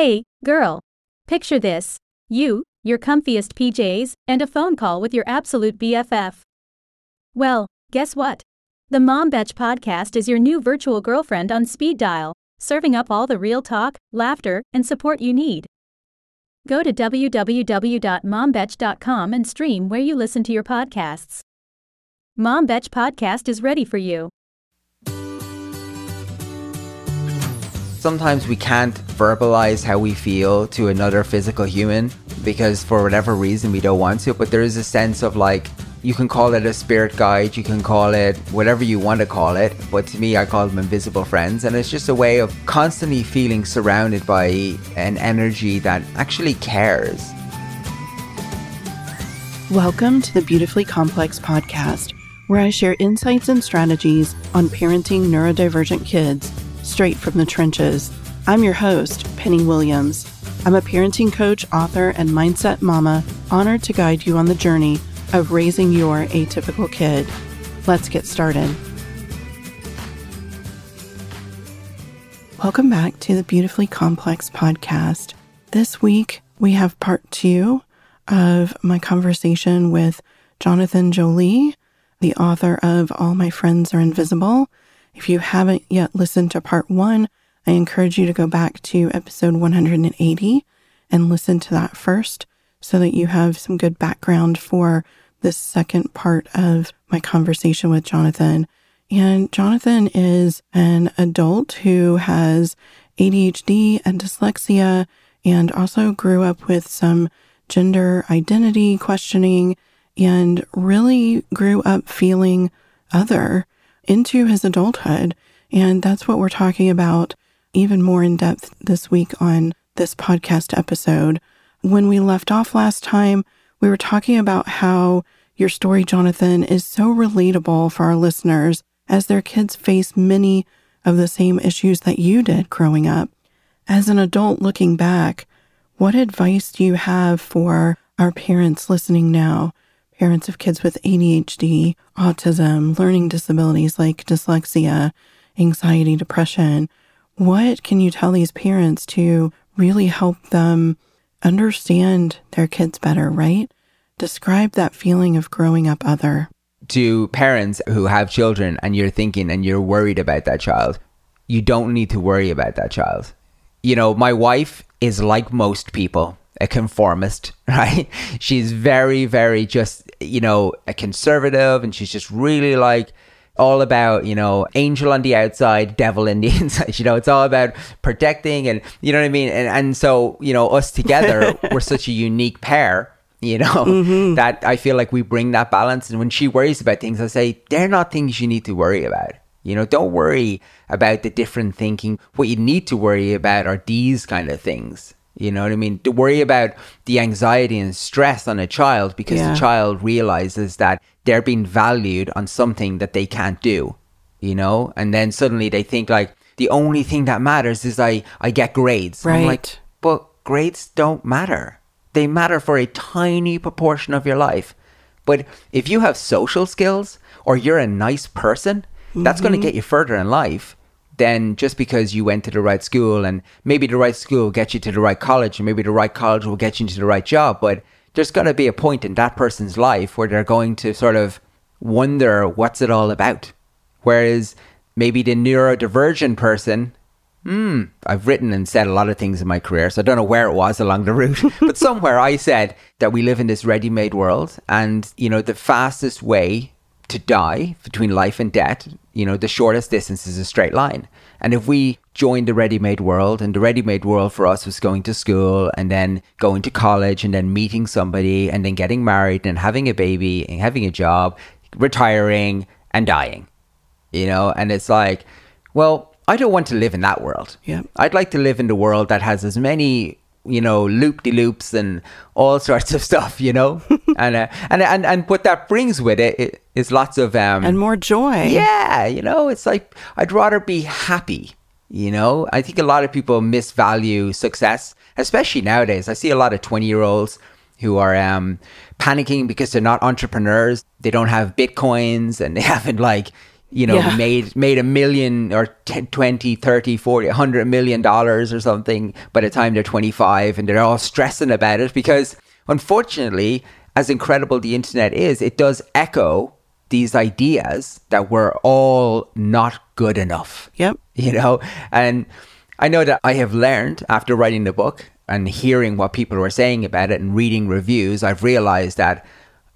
Hey, girl. Picture this you, your comfiest PJs, and a phone call with your absolute BFF. Well, guess what? The Mom Betch podcast is your new virtual girlfriend on speed dial, serving up all the real talk, laughter, and support you need. Go to www.mombetch.com and stream where you listen to your podcasts. Mom Betch Podcast is ready for you. Sometimes we can't verbalize how we feel to another physical human because for whatever reason we don't want to, but there is a sense of like, you can call it a spirit guide, you can call it whatever you want to call it, but to me, I call them invisible friends. And it's just a way of constantly feeling surrounded by an energy that actually cares. Welcome to the Beautifully Complex podcast, where I share insights and strategies on parenting neurodivergent kids straight from the trenches. I'm your host, Penny Williams. I'm a parenting coach, author, and mindset mama, honored to guide you on the journey of raising your atypical kid. Let's get started. Welcome back to the Beautifully Complex podcast. This week, we have part two of my conversation with Jonathan Joly, the author of All My Friends Are Invisible. If you haven't yet listened to part one, I encourage you to go back to episode 180 and listen to that first so that you have some good background for this second part of my conversation with Jonathan. And Jonathan is an adult who has ADHD and dyslexia and also grew up with some gender identity questioning and really grew up feeling other into his adulthood. And that's what we're talking about even more in depth this week on this podcast episode. When we left off last time, we were talking about how your story, Jonathan, is so relatable for our listeners as their kids face many of the same issues that you did growing up. As an adult looking back, what advice do you have for our parents listening now parents of kids with ADHD, autism, learning disabilities like dyslexia, anxiety, depression. What can you tell these parents to really help them understand their kids better, right? Describe that feeling of growing up other. To parents who have children and you're thinking and you're worried about that child, you don't need to worry about that child. You know, my wife is like most people a conformist, right? She's very, very just, you know, a conservative and she's just really like all about, you know, angel on the outside, devil in the inside. You know, it's all about protecting and, you know what I mean? And, and so, you know, us together, we're such a unique pair you know mm-hmm. that i feel like we bring that balance and when she worries about things i say they're not things you need to worry about you know don't worry about the different thinking what you need to worry about are these kind of things you know what I mean? To worry about the anxiety and stress on a child because yeah. the child realizes that they're being valued on something that they can't do, you know? And then suddenly they think like the only thing that matters is I, I get grades. Right. I'm like, but grades don't matter. They matter for a tiny proportion of your life. But if you have social skills or you're a nice person, mm-hmm. that's going to get you further in life then just because you went to the right school and maybe the right school will get you to the right college and maybe the right college will get you into the right job, but there's going to be a point in that person's life where they're going to sort of wonder what's it all about. Whereas maybe the neurodivergent person, hmm, I've written and said a lot of things in my career, so I don't know where it was along the route, but somewhere I said that we live in this ready made world and, you know, the fastest way to die between life and death, you know, the shortest distance is a straight line. And if we joined the ready made world, and the ready made world for us was going to school and then going to college and then meeting somebody and then getting married and having a baby and having a job, retiring and dying, you know, and it's like, well, I don't want to live in that world. Yeah. I'd like to live in the world that has as many you know, loop de loops and all sorts of stuff, you know, and, uh, and and and what that brings with it is lots of um and more joy. Yeah, you know, it's like I'd rather be happy. You know, I think a lot of people misvalue success, especially nowadays. I see a lot of twenty year olds who are um panicking because they're not entrepreneurs. They don't have bitcoins and they haven't like you know, Yeah. made made a million or 10, 20, 30, 40, 100 million dollars or something by the time they're 25 and they're all stressing about it because unfortunately, as incredible the internet is, it does echo these ideas that we're all not good enough Yep. you know and i know that i have learned after writing the book and hearing what people were saying about it and reading reviews i've realized that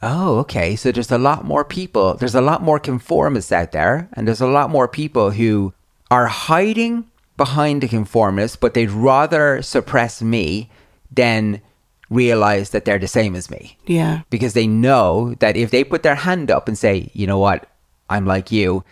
oh okay so there's a lot more people there's a lot more conformists out there and there's a lot more people who are hiding behind the conformists but they'd rather suppress me than realize that they're the same as me Yeah. because they know that if they put their hand up and say, you know what, I'm like you,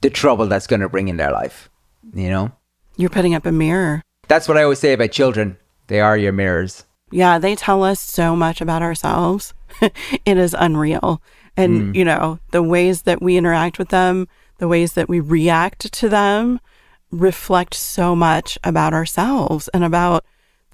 the trouble that's going to bring in their life, you know? You're putting up a mirror. That's what I always say about children. They are your mirrors. Yeah, they tell us so much about ourselves. it is unreal. And, mm. you know, the ways that we interact with them, the ways that we react to them reflect so much about ourselves and about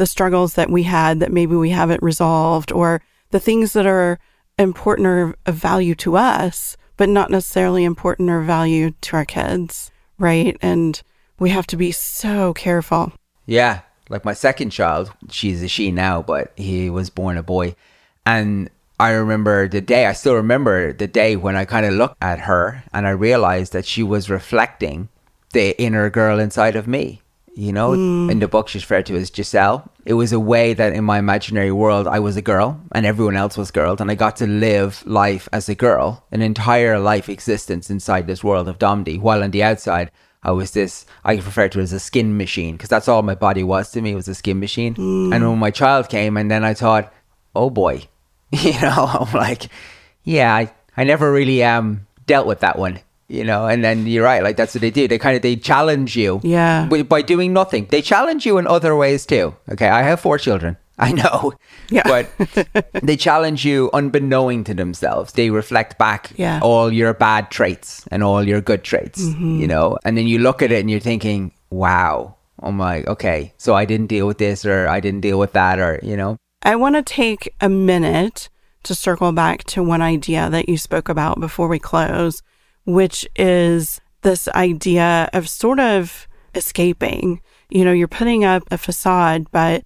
the struggles that we had that maybe we haven't resolved or the things that are important or of value to us, but not necessarily important or value to our kids. Right. And we have to be so careful. Yeah. Like my second child, she's a she now, but he was born a boy. And I remember the day, I still remember the day when I kind of looked at her and I realized that she was reflecting the inner girl inside of me. You know, in the book, she's referred to as Giselle. It was a way that in my imaginary world, I was a girl and everyone else was girls. And I got to live life as a girl, an entire life existence inside this world of Domdi. While on the outside, I was this, I refer to it as a skin machine because that's all my body was to me was a skin machine. And when my child came, and then I thought, oh boy, you know, I'm like, yeah, I, I never really um dealt with that one, you know. And then you're right, like that's what they do. They kind of they challenge you, Yeah. by, by doing nothing. They challenge you in other ways too. Okay, I have four children. I know, Yeah. but they challenge you unbeknowing to themselves. They reflect back Yeah. Mm-hmm. all your bad traits and all your good traits, you know. And then you look at it and you're thinking, wow. I'm like, okay, so I didn't deal with this or I didn't deal with that or, you know. I want to take a minute to circle back to one idea that you spoke about before we close, which is this idea of sort of escaping. You know, you're putting up a facade, but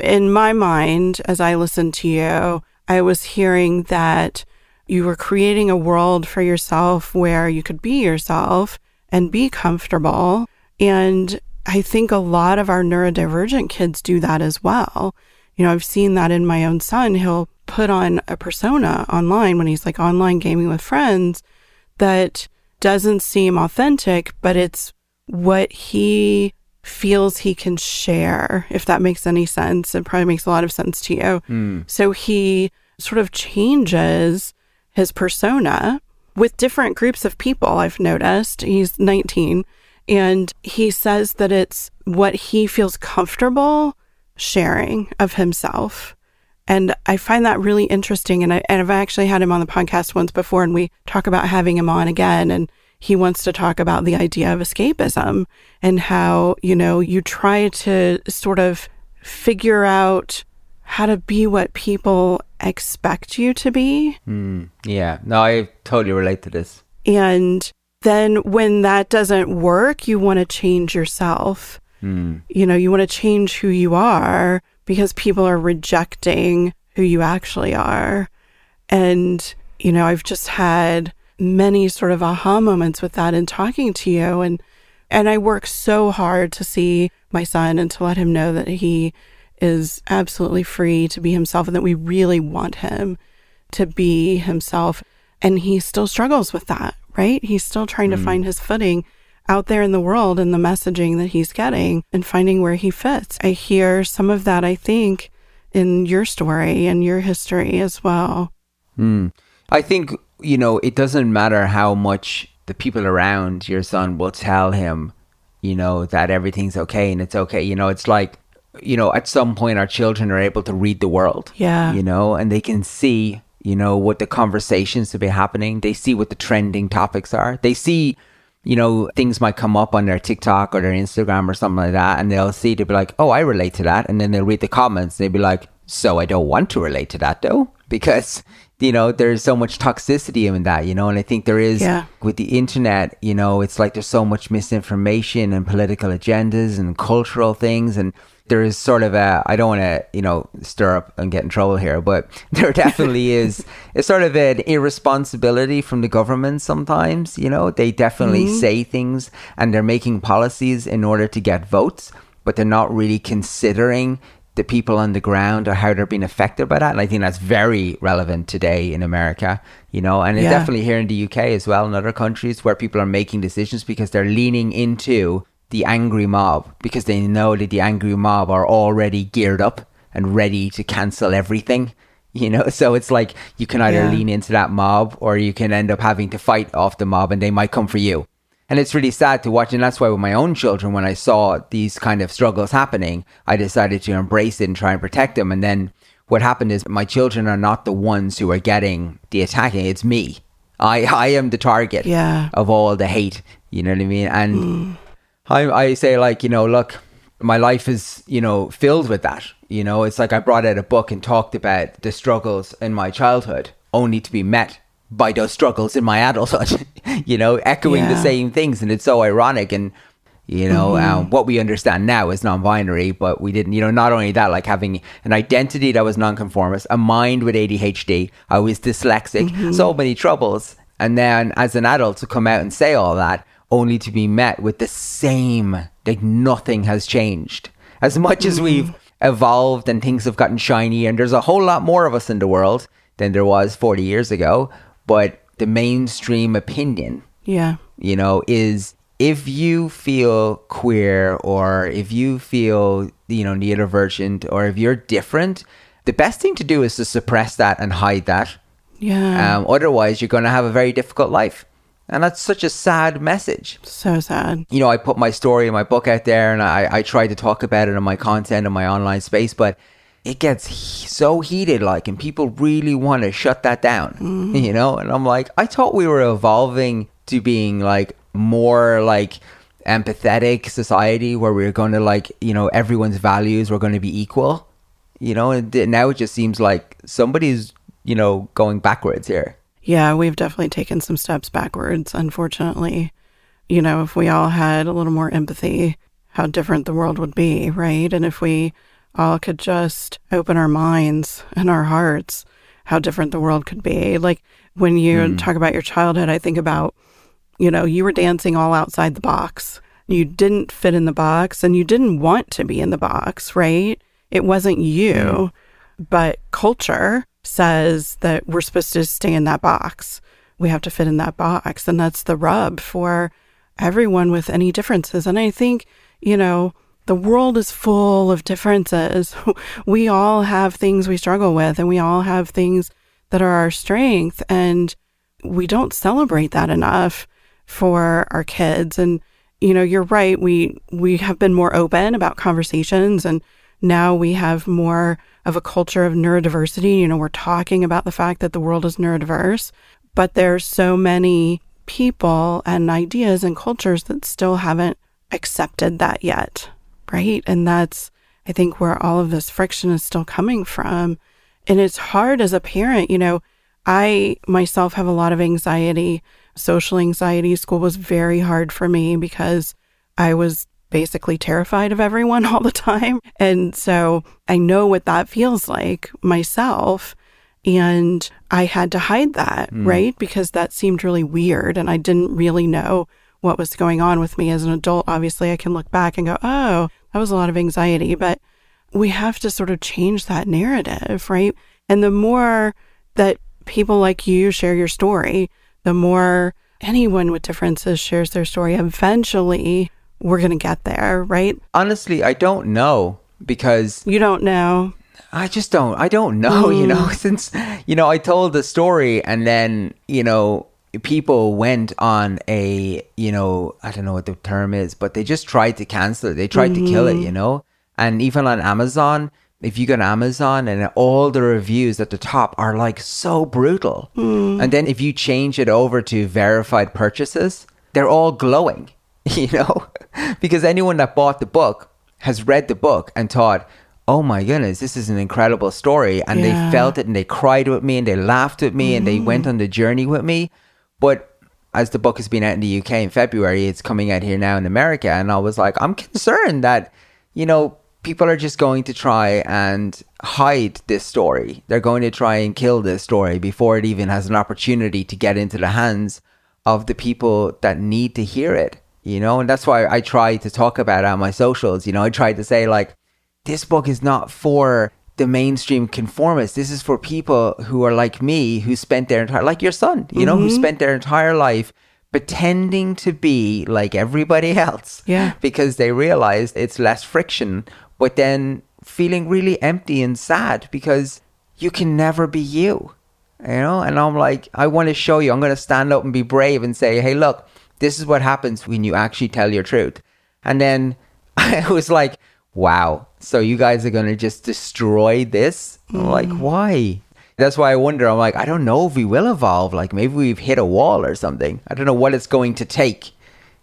in my mind, as I listened to you, I was hearing that you were creating a world for yourself where you could be yourself and be comfortable. And I think a lot of our neurodivergent kids do that as well. You know, I've seen that in my own son. He'll put on a persona online when he's like online gaming with friends that doesn't seem authentic, but it's what he feels he can share, if that makes any sense. It probably makes a lot of sense to you. Hmm. So he sort of changes his persona with different groups of people, I've noticed. He's 19 and he says that it's what he feels comfortable sharing of himself. And I find that really interesting. And, I, and I've actually had him on the podcast once before, and we talk about having him on again. And he wants to talk about the idea of escapism and how, you know, you try to sort of figure out how to be what people expect you to be. Mm, yeah, no, I totally relate to this. And then when that doesn't work, you want to change yourself. Mm. You know, you want to change who you are because people are rejecting who you actually are. And, you know, I've just had many sort of aha moments with that in talking to you and and I work so hard to see my son and to let him know that he is absolutely free to be himself and that we really want him to be himself and he still struggles with that, right? He's still trying to mm. find his footing out there in the world and the messaging that he's getting and finding where he fits. I hear some of that, I think, in your story and your history as well. Mm. I think, you know, it doesn't matter how much the people around your son will tell him, you know, that everything's okay and it's okay. You know, it's like, you know, at some point our children are able to read the world. Yeah. You know, and they can see, you know, what the conversations to be happening. They see what the trending topics are. They see, you know, things might come up on their TikTok or their Instagram or something like that, and they'll see to be like, oh, I relate to that. And then they'll read the comments. They'll be like, so I don't want to relate to that though, because you know, there's so much toxicity in that, you know, and I think there is Yeah. with the internet, you know, it's like there's so much misinformation and political agendas and cultural things. And there is sort of a, I don't want to, you know, stir up and get in trouble here, but there definitely is, it's sort of an irresponsibility from the government sometimes, you know, they definitely mm-hmm. say things and they're making policies in order to get votes, but they're not really considering the people on the ground or how they're being affected by that. And I think that's very relevant today in America, you know, and it's Yeah. definitely here in the UK as well, in other countries where people are making decisions because they're leaning into the angry mob because they know that the angry mob are already geared up and ready to cancel everything. You know, so it's like you can either Yeah. lean into that mob or you can end up having to fight off the mob and they might come for you. And it's really sad to watch. And that's why with my own children, when I saw these kind of struggles happening, I decided to embrace it and try and protect them. And then what happened is my children are not the ones who are getting the attacking. It's me. I, I am the target Yeah. of all the hate. You know what I mean? And hmm. I, I say like, you know, look, my life is, you know, filled with that. You know, it's like I brought out a book and talked about the struggles in my childhood only to be met by those struggles in my adulthood, you know, echoing the same things. And it's so ironic. And, you know, um, what we understand now is non binary, but we didn't, you know, not only that, like having an identity that was nonconformist, a mind with ADHD, I was dyslexic, mm-hmm. so many troubles. And then as an adult to come out and say all that, only to be met with the same, like nothing has changed. As much as mm-hmm. we've evolved and things have gotten shiny, and there's a whole lot more of us in the world than there was 40 years ago, but the mainstream opinion Yeah. you know, is if you feel queer or if you feel, you know, neurodivergent or if you're different, the best thing to do is to suppress that and hide that. Yeah. Um, otherwise, you're going to have a very difficult life. And that's such a sad message. so sad. You know, I put my story in my book out there and I, I try to talk about it in my content in my online space, but it gets he- so heated, like, and people really want to shut that down, mm-hmm. you know? And I'm like, I thought we were evolving to being like more like empathetic society where we're going to like, you know, everyone's values were going to be equal, you know? And now it just seems like somebody's, you know, going backwards here. Yeah, we've definitely taken some steps backwards, unfortunately. You know, if we all had a little more empathy, how different the world would be, right? And if we all could just open our minds and our hearts, how different the world could be. Like when you hmm. talk about your childhood, I think about, you know, you were dancing all outside the box. You didn't fit in the box and you didn't want to be in the box, right? It wasn't you, hmm. but culture says that we're supposed to stay in that box. We have to fit in that box. And that's the rub for everyone with any differences. And I think, you know, the world is full of differences. We all have things we struggle with, and we all have things that are our strength. And we don't celebrate that enough for our kids. And, you know, you're right. We, we have been more open about conversations and now we have more of a culture of neurodiversity. You know, we're talking about the fact that the world is neurodiverse, but there's so many people and ideas and cultures that still haven't accepted that yet. Right. And that's, I think, where all of this friction is still coming from. And it's hard as a parent, you know, I myself have a lot of anxiety, social anxiety. School was very hard for me because I was basically terrified of everyone all the time. And so I know what that feels like myself. And I had to hide that, mm. right? Because that seemed really weird. And I didn't really know what was going on with me as an adult. Obviously, I can look back and go, oh, that was a lot of anxiety. But we have to sort of change that narrative, right? And the more that people like you share your story, the more anyone with differences shares their story, eventually we're going to get there, right? Honestly, I don't know because You don't know. I just don't. I don't know. You mm. know, since you know, I told the story, and then you know, people went on a you know, I don't know what the term is, but they just tried to cancel it. They tried to kill it. Mm-hmm. You know, and even on Amazon, if you go to Amazon and all the reviews at the top are like so brutal, mm. and then if you change it over to verified purchases, they're all glowing. You know, because anyone that bought the book has read the book and thought, oh my goodness, this is an incredible story. And Yeah. they felt it and they cried with me and they laughed with me and they went mm. on the journey with me. But as the book has been out in the UK in February, it's coming out here now in America. And I was like, I'm concerned that, you know, people are just going to try and hide this story. They're going to try and kill this story before it even has an opportunity to get into the hands of the people that need to hear it, you know? And that's why I try to talk about it on my socials. You know, I try to say, like, this book is not for the mainstream conformists. This is for people who are like me, who spent their entire, like your son, you know, who mm-hmm. spent their entire life pretending to be like everybody else. Yeah. Because they realized it's less friction, but then feeling really empty and sad because you can never be you, you know? And I'm like, I want to show you, I'm going to stand up and be brave and say, hey, look, this is what happens when you actually tell your truth. And then I was like, wow, so you guys are going to just destroy this? I'm like, mm. why? That's why I wonder. I'm like, I don't know if we will evolve. Like maybe we've hit a wall or something. I don't know what it's going to take,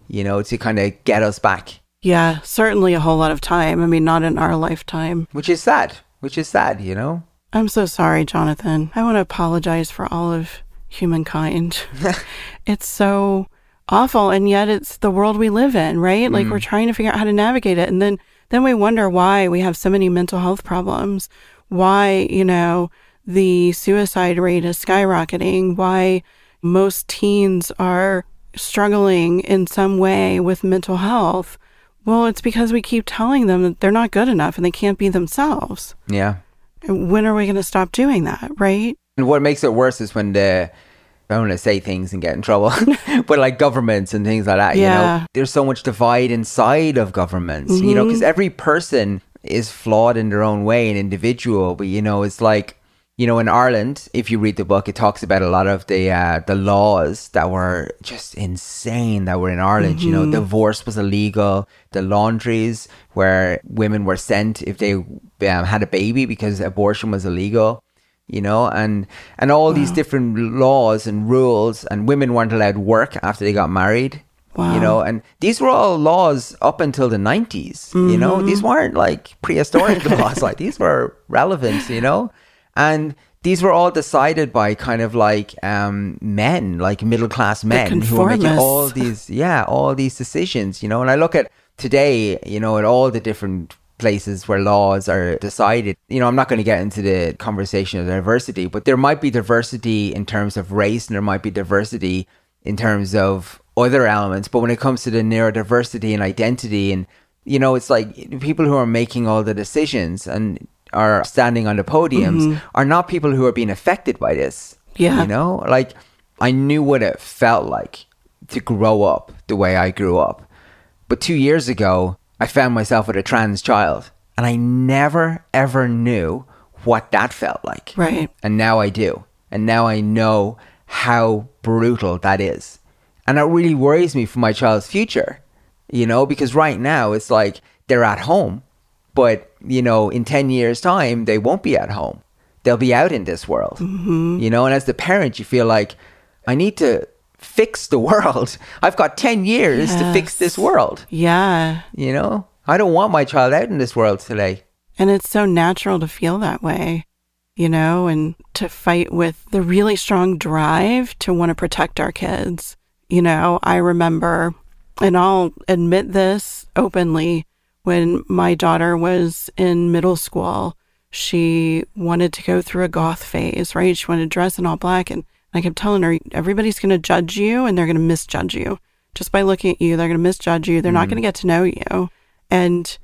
you know, to kind of get us back, Yeah, certainly a whole lot of time. I mean, not in our lifetime. which is sad, which is sad, you know? I'm so sorry, Jonathan. I want to apologize for all of humankind. it's so awful and yet it's the world we live in, right? Like we're mm. trying to figure out how to navigate it and then then we wonder why we have so many mental health problems. Why, you know, the suicide rate is skyrocketing, why most teens are struggling in some way with mental health. Well, it's because we keep telling them that they're not good enough and they can't be themselves. Yeah. When are we going to stop doing that, right? And what makes it worse is when the I don't want to say things and get in trouble, but like governments and things like that, you know, there's so much divide inside of governments, you know, because every person is flawed in their own way, an individual. But you know, it's like you know, in Ireland, if you read the book, it talks about a lot of the uh, the laws that were just insane that were in Ireland. You know, divorce was illegal. The laundries where women were sent if they um, had a baby because abortion was illegal you know and and all these different laws and rules and women weren't allowed to work after they got married Wow. you know and these were all laws up until the 90s you know? These weren't like prehistoric laws like these were relevant you know? And these were all decided by kind of like um men like middle class men who were making all these yeah all these decisions you know? And i look at today you know at all the different places where laws are decided. You know i'm not going to get into the conversation of diversity but there might be diversity in terms of race and there might be diversity in terms of other elements. But when it comes to the neurodiversity and identity and you know it's like people who are making all the decisions and are standing on the podiums mm-hmm. are not people who are being affected by this. Yeah. you know like i knew what it felt like to grow up the way i grew up. But two years ago, I found myself with a trans child, and I never ever knew what that felt like. Right. And now I do. And now I know how brutal that is. And it really worries me for my child's future, you know, because right now it's like they're at home, but, you know, in 10 years' time, they won't be at home. They'll be out in this world, mm-hmm. you know, and as the parent, you feel like, I need to fix the world. I've got 10 years to fix this world, Yeah. you know? I don't want my child out in this world today. And it's so natural to feel that way, you know, and to fight with the really strong drive to want to protect our kids. You know, I remember, and I'll admit this openly, when my daughter was in middle school, she wanted to go through a goth phase, right? She wanted to dress in all black. And I kept telling her, everybody's going to judge you and they're going to misjudge you. Just by looking at you, they're going to misjudge you. They're not mm-hmm. going to get to know you. And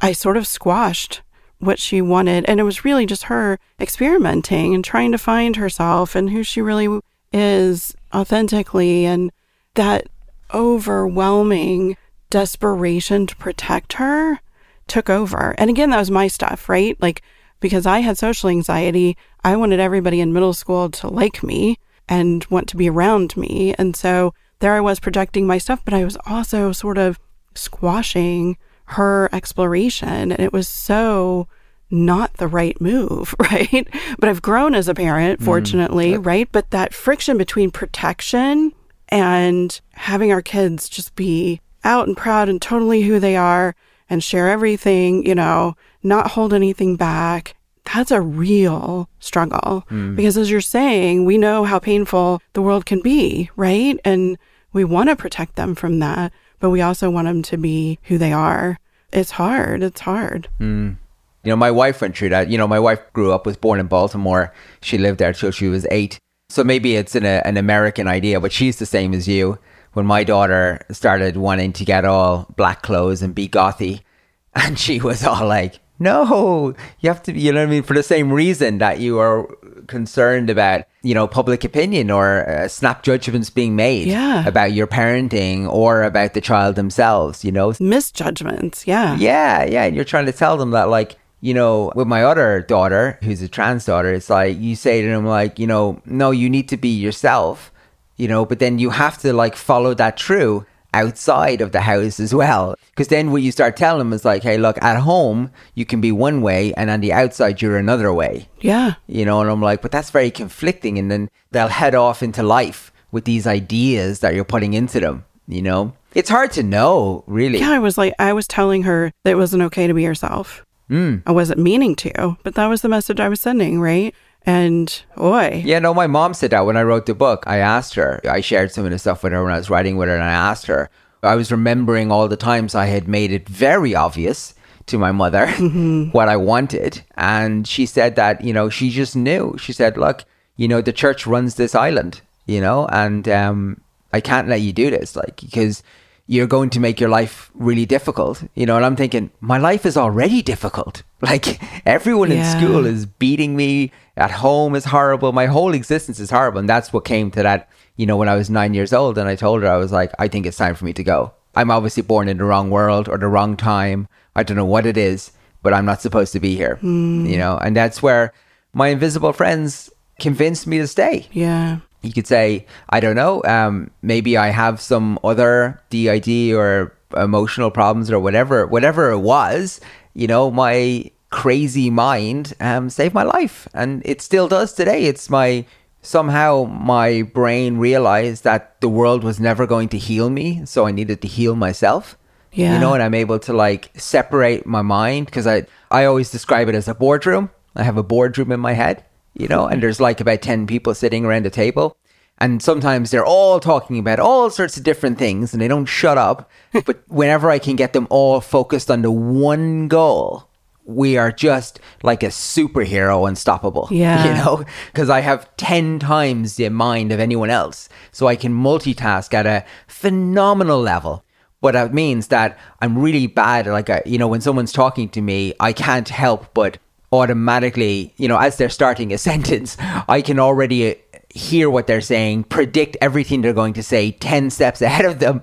I sort of squashed what she wanted. And it was really just her experimenting and trying to find herself and who she really is authentically. And that overwhelming desperation to protect her took over. And again, that was my stuff, right? Like, because I had social anxiety, I wanted everybody in middle school to like me and want to be around me. And so there I was projecting my stuff, but I was also sort of squashing her exploration. And it was so not the right move, right? But I've grown as a parent, mm, fortunately, right? But that friction between protection and having our kids just be out and proud and totally who they are and share everything, you know, not hold anything back. That's a real struggle mm. because, as you're saying, we know how painful the world can be, right? And we want to protect them from that, but we also want them to be who they are. It's hard. It's hard. Mm. You know, my wife went through that. You know, my wife grew up, was born in Baltimore. She lived there till she was eight. So maybe it's an, an American idea, but she's the same as you. When my daughter started wanting to get all black clothes and be gothy, and she was all like, no, you have to you know what I mean? For the same reason that you are concerned about, you know, public opinion or uh, snap judgments being made Yeah. about your parenting or about the child themselves, you know? Misjudgments. Yeah. Yeah, yeah. And you're trying to tell them that, like, you know, with my other daughter, who's a trans daughter, it's like you say to them, like, you know, no, you need to be yourself, you know, but then you have to, like, follow that through outside of the house as well. Because then what you start telling them is like, hey, look, at home, you can be one way, and on the outside, you're another way, Yeah. you know, and I'm like, but that's very conflicting. And then they'll head off into life with these ideas that you're putting into them, you know? It's hard to know, really. Yeah. I was like, I was telling her that it wasn't okay to be yourself. Mm. I wasn't meaning to, but that was the message I was sending, right? And boy, Yeah, no, my mom said that when I wrote the book. I asked her, I shared some of the stuff with her when I was writing with her, and I asked her, I was remembering all the times I had made it very obvious to my mother what I wanted. And she said that, you know, she just knew. She said, look, you know, the church runs this island, you know, and um, I can't let you do this, like, because you're going to make your life really difficult, you know. And I'm thinking, my life is already difficult. Like, everyone in school is beating me. At home is horrible. My whole existence is horrible. And that's what came to that you know when i was nine years old and i told her i was like i think it's time for me to go. I'm obviously born in the wrong world or the wrong time. I don't know what it is but i'm not supposed to be here hmm. you know and that's where my invisible friends convinced me to stay. Yeah. You could say, I don't know, um, maybe I have some other DID or emotional problems or whatever, whatever it was, you know, my crazy mind um, saved my life. And it still does today. It's my, somehow my brain realized that the world was never going to heal me. So I needed to heal myself. Yeah. You know, and I'm able to like separate my mind because I, I always describe it as a boardroom. I have a boardroom in my head, you know, and there's like about 10 people sitting around a table. And sometimes they're all talking about all sorts of different things and they don't shut up. but whenever I can get them all focused on the one goal, we are just like a superhero unstoppable. Yeah. You know, because I have 10 times the mind of anyone else. So I can multitask at a phenomenal level. But that means that I'm really bad. Like, you know, when someone's talking to me, I can't help but automatically, you know, as they're starting a sentence, I can already uh, hear what they're saying, predict everything they're going to say 10 steps ahead of them.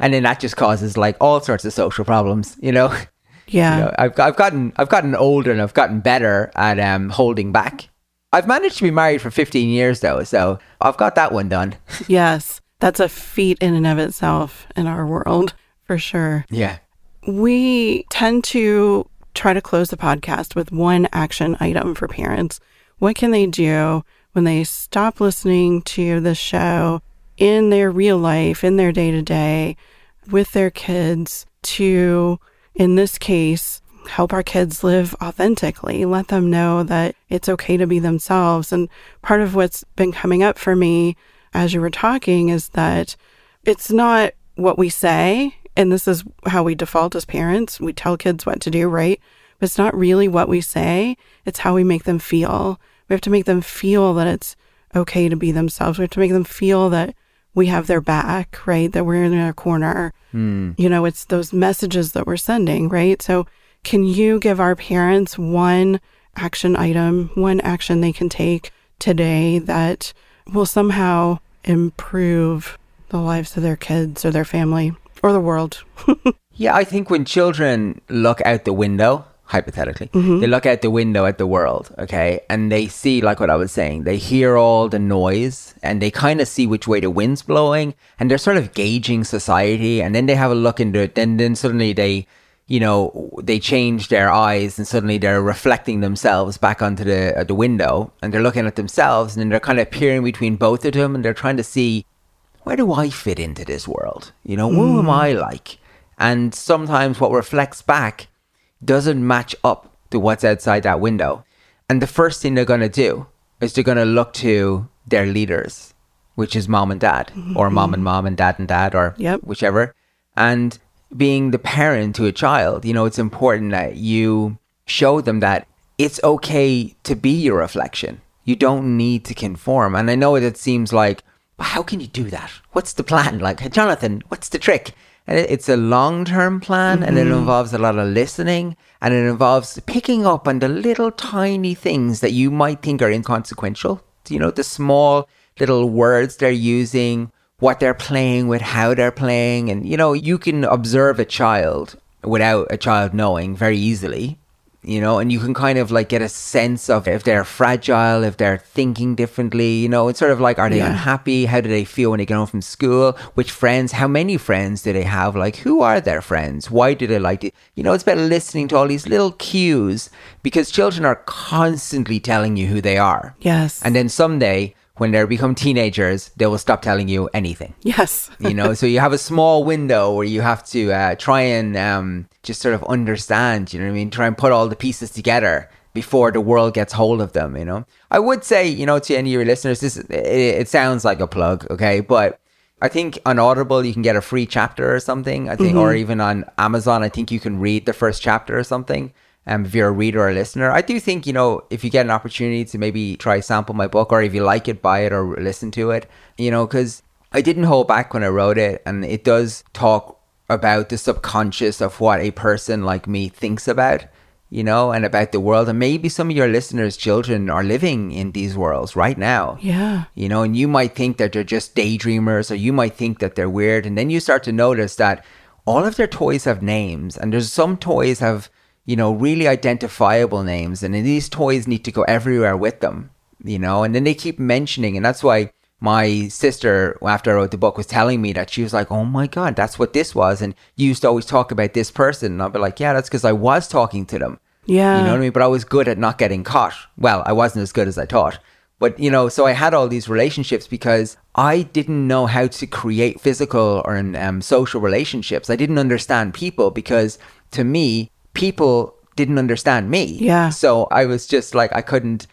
And then that just causes like all sorts of social problems, you know? Yeah. You know, I've, I've gotten I've gotten older and I've gotten better at um, holding back. I've managed to be married for 15 years though, so I've got that one done. Yes. That's a feat in and of itself in our world, for sure. Yeah. We tend to try to close the podcast with one action item for parents. What can they do when they stop listening to the show in their real life, in their day to day, with their kids to, in this case, help our kids live authentically, let them know that it's okay to be themselves. And part of what's been coming up for me as you were talking is that it's not what we say, and this is how we default as parents. We tell kids what to do, right? But it's not really what we say, it's how we make them feel. We have to make them feel that it's okay to be themselves. We have to make them feel that we have their back, right? That we're in their corner. Hmm. You know, it's those messages that we're sending, right? So, can you give our parents one action item, one action they can take today that will somehow improve the lives of their kids or their family or the world? Yeah, I think when children look out the window, hypothetically, they look out the window at the world, okay, and they see, like what I was saying, they hear all the noise and they kind of see which way the wind's blowing and they're sort of gauging society and then they have a look into it, then, then suddenly they, you know, they change their eyes and suddenly they're reflecting themselves back onto the, uh, the window and they're looking at themselves and then they're kind of peering between both of them and they're trying to see where do I fit into this world? You know, who am mm. I like? And sometimes what reflects back doesn't match up to what's outside that window. And the first thing they're going to do is they're going to look to their leaders, which is mom and dad, mm-hmm. or mom and mom and dad and dad, or Yep. whichever. And being the parent to a child, you know, it's important that you show them that it's okay to be your reflection. You don't need to conform. And I know it seems like, "But how can you do that? What's the plan? Like, Jonathan, what's the trick? And it's a long term plan and it mm-hmm. involves a lot of listening and it involves picking up on the little tiny things that you might think are inconsequential. You know, the small little words they're using, what they're playing with, how they're playing. And, you know, you can observe a child without a child knowing very easily you know, and you can kind of like get a sense of if they're fragile, if they're thinking differently, you know, it's sort of like, are they Yeah. unhappy? How do they feel when they get home from school? Which friends, how many friends do they have? Like, who are their friends? Why do they like it? You know, it's about listening to all these little cues because children are constantly telling you who they are. Yes. And then someday, when they become teenagers, they will stop telling you anything yes. you know so you have a small window where you have to uh, try and um, just sort of understand you know what i mean try and put all the pieces together before the world gets hold of them you know i would say you know to any of your listeners this it, it sounds like a plug okay but I think on Audible you can get a free chapter or something. I think, or even on Amazon, I think you can read the first chapter or something. Um, if you're a reader or a listener, I do think you know if you get an opportunity to maybe try sample my book, or if you like it, buy it or listen to it. You know, because I didn't hold back when I wrote it, and it does talk about the subconscious of what a person like me thinks about you know, and about the world. And maybe some of your listeners' children are living in these worlds right now. Yeah. You know, and you might think that they're just daydreamers or you might think that they're weird. And then you start to notice that all of their toys have names and there's some toys have, you know, really identifiable names. And then these toys need to go everywhere with them, you know, and then they keep mentioning. And that's why my sister, after I wrote the book, was telling me that she was like, oh my God, that's what this was. And you used to always talk about this person. And I'll be like, yeah, that's because I was talking to them. Yeah. You know what I mean? But I was good at not getting caught. Well, I wasn't as good as I thought. But, you know, so I had all these relationships because I didn't know how to create physical or um, social relationships. I didn't understand people because to me, people didn't understand me. Yeah. So I was just like, I couldn't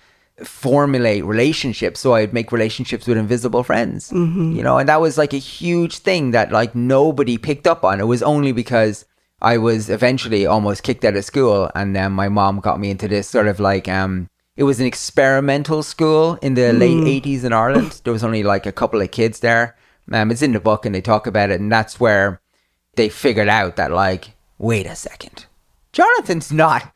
formulate relationships. So I'd make relationships with invisible friends, you know, and that was like a huge thing that like nobody picked up on. It was only because I was eventually almost kicked out of school, and then my mom got me into this sort of like um. It was an experimental school in the late '80s in Ireland. There was only like a couple of kids there. Um, it's in the book, and they talk about it, and that's where they figured out that like, wait a second, Jonathan's not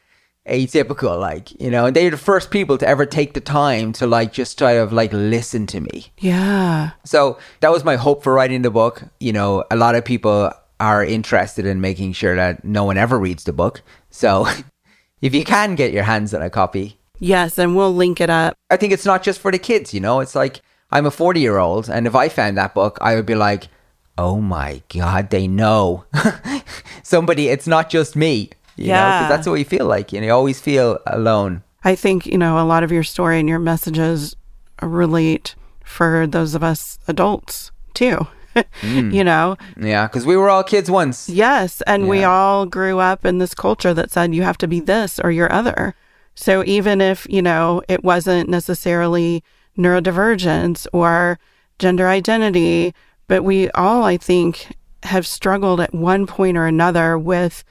atypical, like you know. And they're the first people to ever take the time to like just try of like listen to me. Yeah. So that was my hope for writing the book. You know, a lot of people are interested in making sure that no one ever reads the book. So if you can get your hands on a copy, Yes. And we'll link it up. I think it's not just for the kids, you know, it's like I'm a 40 year old, and if I found that book, I would be like, oh my God, they know. Somebody, it's not just me. You know, Yeah. that's what you feel like. You know, you always feel alone. I think, you know, a lot of your story and your messages relate for those of us adults too. you mm. know, Yeah, because we were all kids once. yes. And we all grew up in this culture that said you have to be this or your other. So even if, you know, it wasn't necessarily neurodivergence or gender identity, but we all, I think, have struggled at one point or another with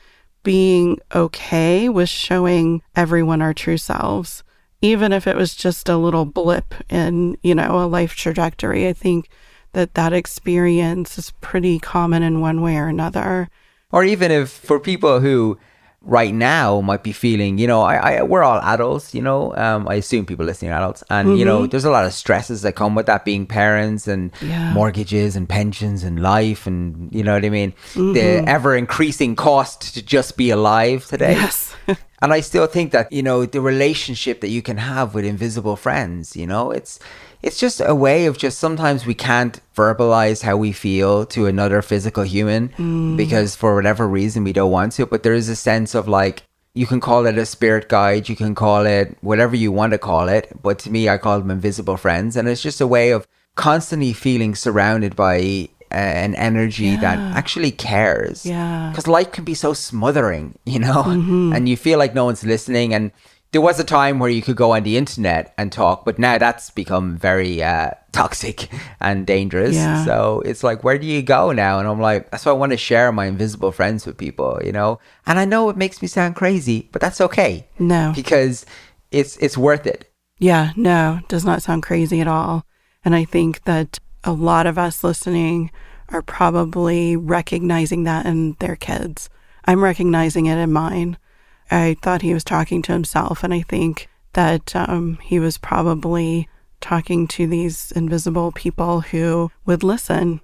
being okay with showing everyone our true selves, even if it was just a little blip in, you know, a life trajectory. I think that that experience is pretty common in one way or another. or even if for people who right now might be feeling you know i, I we're all adults you know um i assume people listening are adults. And you know there's a lot of stresses that come with that being parents and Yeah. mortgages and pensions and life and you know what i mean? The ever increasing cost to just be alive today. Yes. and I still think that, you know, the relationship that you can have with invisible friends, you know, it's it's just a way of just sometimes we can't verbalize how we feel to another physical human mm. because for whatever reason we don't want to, but there is a sense of like you can call it a spirit guide, you can call it whatever you want to call it, but to me I call them invisible friends and it's just a way of constantly feeling surrounded by an energy that actually cares. Yeah. Because life can be so smothering, you know, mm-hmm. and you feel like no one's listening. And there was a time where you could go on the internet and talk, but now that's become very uh, toxic and dangerous. Yeah. So it's like, where do you go now? And I'm like, that's why I want to share my invisible friends with people, you know. And I know it makes me sound crazy, but that's okay No. because it's it's worth it. Yeah, no, does not sound crazy at all. And I think that a lot of us listening are probably recognizing that in their kids. I'm recognizing it in mine. I thought he was talking to himself, and I think that um, he was probably talking to these invisible people who would listen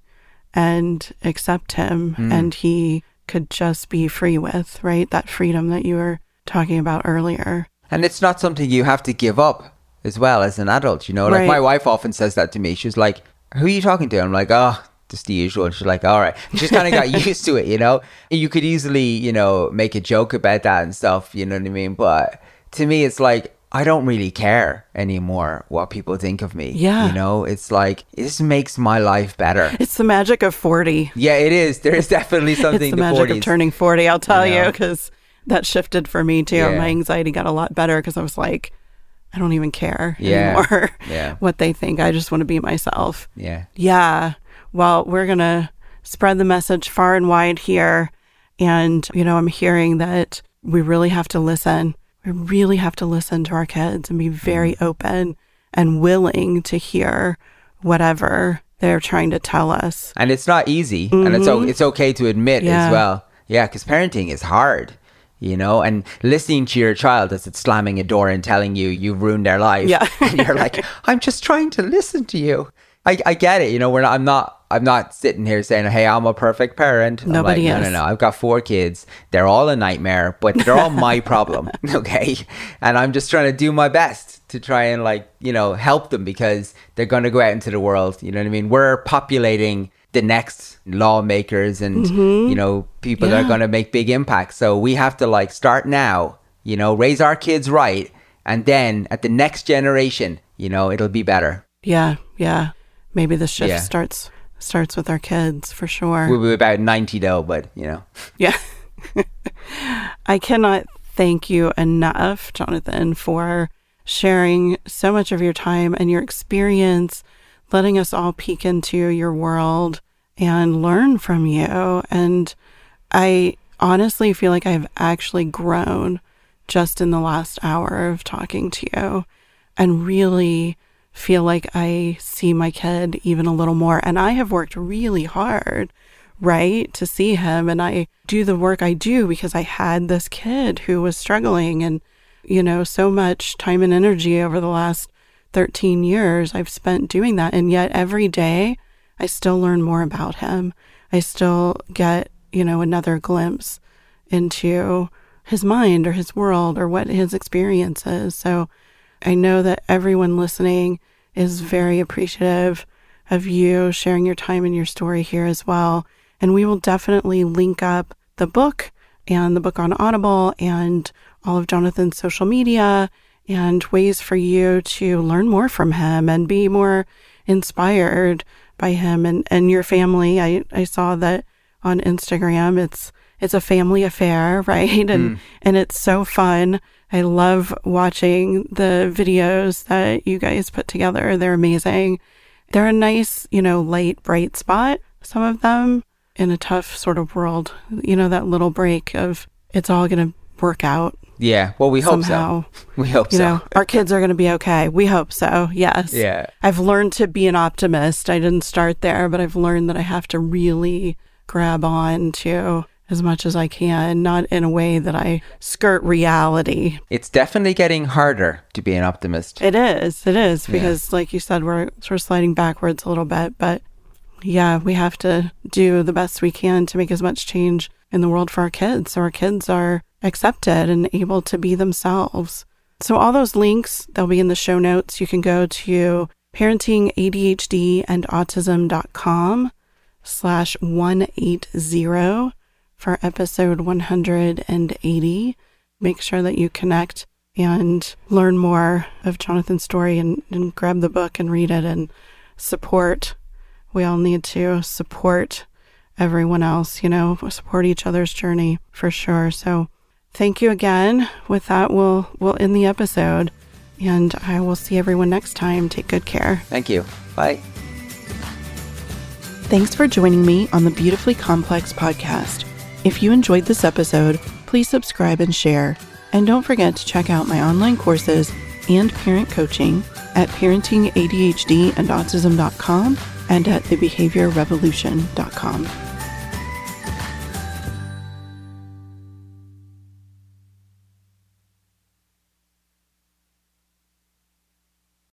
and accept him, and he could just be free with, right? That freedom that you were talking about earlier. And it's not something you have to give up as well as an adult, you know. Like Right. my wife often says that to me. She's like, "Who are you talking to?" I'm like, "Oh, just the usual." And she's like, "All right." She's kind of got used to it, you know. You could easily, you know, make a joke about that and stuff. You know what I mean? But to me, it's like I don't really care anymore what people think of me. Yeah. you know, it's like this makes my life better. It's the magic of 40. Yeah, it is. There is definitely something it's the to magic 40s. of turning 40 i'll tell You you know? because that shifted for me too Yeah. my anxiety got a lot better because i was like i don't even care Yeah. anymore Yeah. what they think i just want to be myself yeah. yeah well we're gonna spread the message far and wide here and you know i'm hearing that we really have to listen we really have to listen to our kids and be very Mm-hmm. open and willing to hear whatever they're trying to tell us and it's not easy and it's o- it's okay to admit Mm-hmm. Yeah. as well yeah because parenting is hard you know and listening to your child as it's slamming a door and telling you you've ruined their life Yeah. and you're like i'm just trying to listen to you i, I get it you know we're not i'm not i'm not sitting here saying hey i'm a perfect parent. Nobody like, no no is. no i've got four kids. They're all a nightmare but they're all my problem okay? And i'm just trying to do my best to try and like you know help them because they're going to go out into the world you know what i mean? We're populating the next lawmakers and you know people that are Mm-hmm. Going to make big impacts so we have to like start now you know raise our kids right and then at the next generation you know it'll be better. Yeah, yeah. Maybe the shift Yeah. starts starts with our kids for sure. we'll be about 90 though but you know yeah. I cannot thank you enough, Jonathan, for sharing so much of your time and your experience, letting us all peek into your world and learn from you. And I honestly feel like I've actually grown just in the last hour of talking to you and really feel like I see my kid even a little more. And I have worked really hard, right, to see him. And I do the work I do because I had this kid who was struggling and, you know, so much time and energy over the last 13 years I've spent doing that. And yet every day I still learn more about him. I still get, you know, another glimpse into his mind or his world or what his experience is. So I know that everyone listening is very appreciative of you sharing your time and your story here as well. And we will definitely link up the book and the book on Audible and all of Jonathan's social media and ways for you to learn more from him and be more inspired by him and, and your family. I, I saw that on Instagram. It's it's a family affair, right? And hmm. and it's so fun. I love watching the videos that you guys put together. They're amazing. They're a nice, you know, light, bright spot, some of them in a tough sort of world. You know, that little break of it's all going to work out yeah well we hope somehow. so we hope You so know, our kids are going to be okay. We hope so. Yes. Yeah. I've learned to be an optimist. I didn't start there, but I've learned that I have to really grab on to as much as I can, not in a way that I skirt reality. it's definitely getting harder to be an optimist It is. It is because, like you said, we're sort of sliding backwards a little bit. But yeah, we have to do the best we can to make as much change in the world for our kids so our kids are accepted and able to be themselves. So, all those links, they'll be in the show notes. You can go to parentingadhd and autism.com slash 180 for episode 180. Make sure that you connect and learn more of Jonathan's story and, and grab the book and read it and support We all need to support everyone else, you know, support each other's journey for sure. So thank you again. With that, we'll we'll end the episode and I will see everyone next time. Take good care. Thank you. Bye. Thanks for joining me on the Beautifully Complex podcast. If you enjoyed this episode, please subscribe and share. And don't forget to check out my online courses and parent coaching at parentingadhdandautism.com and at thebehaviorrevolution.com.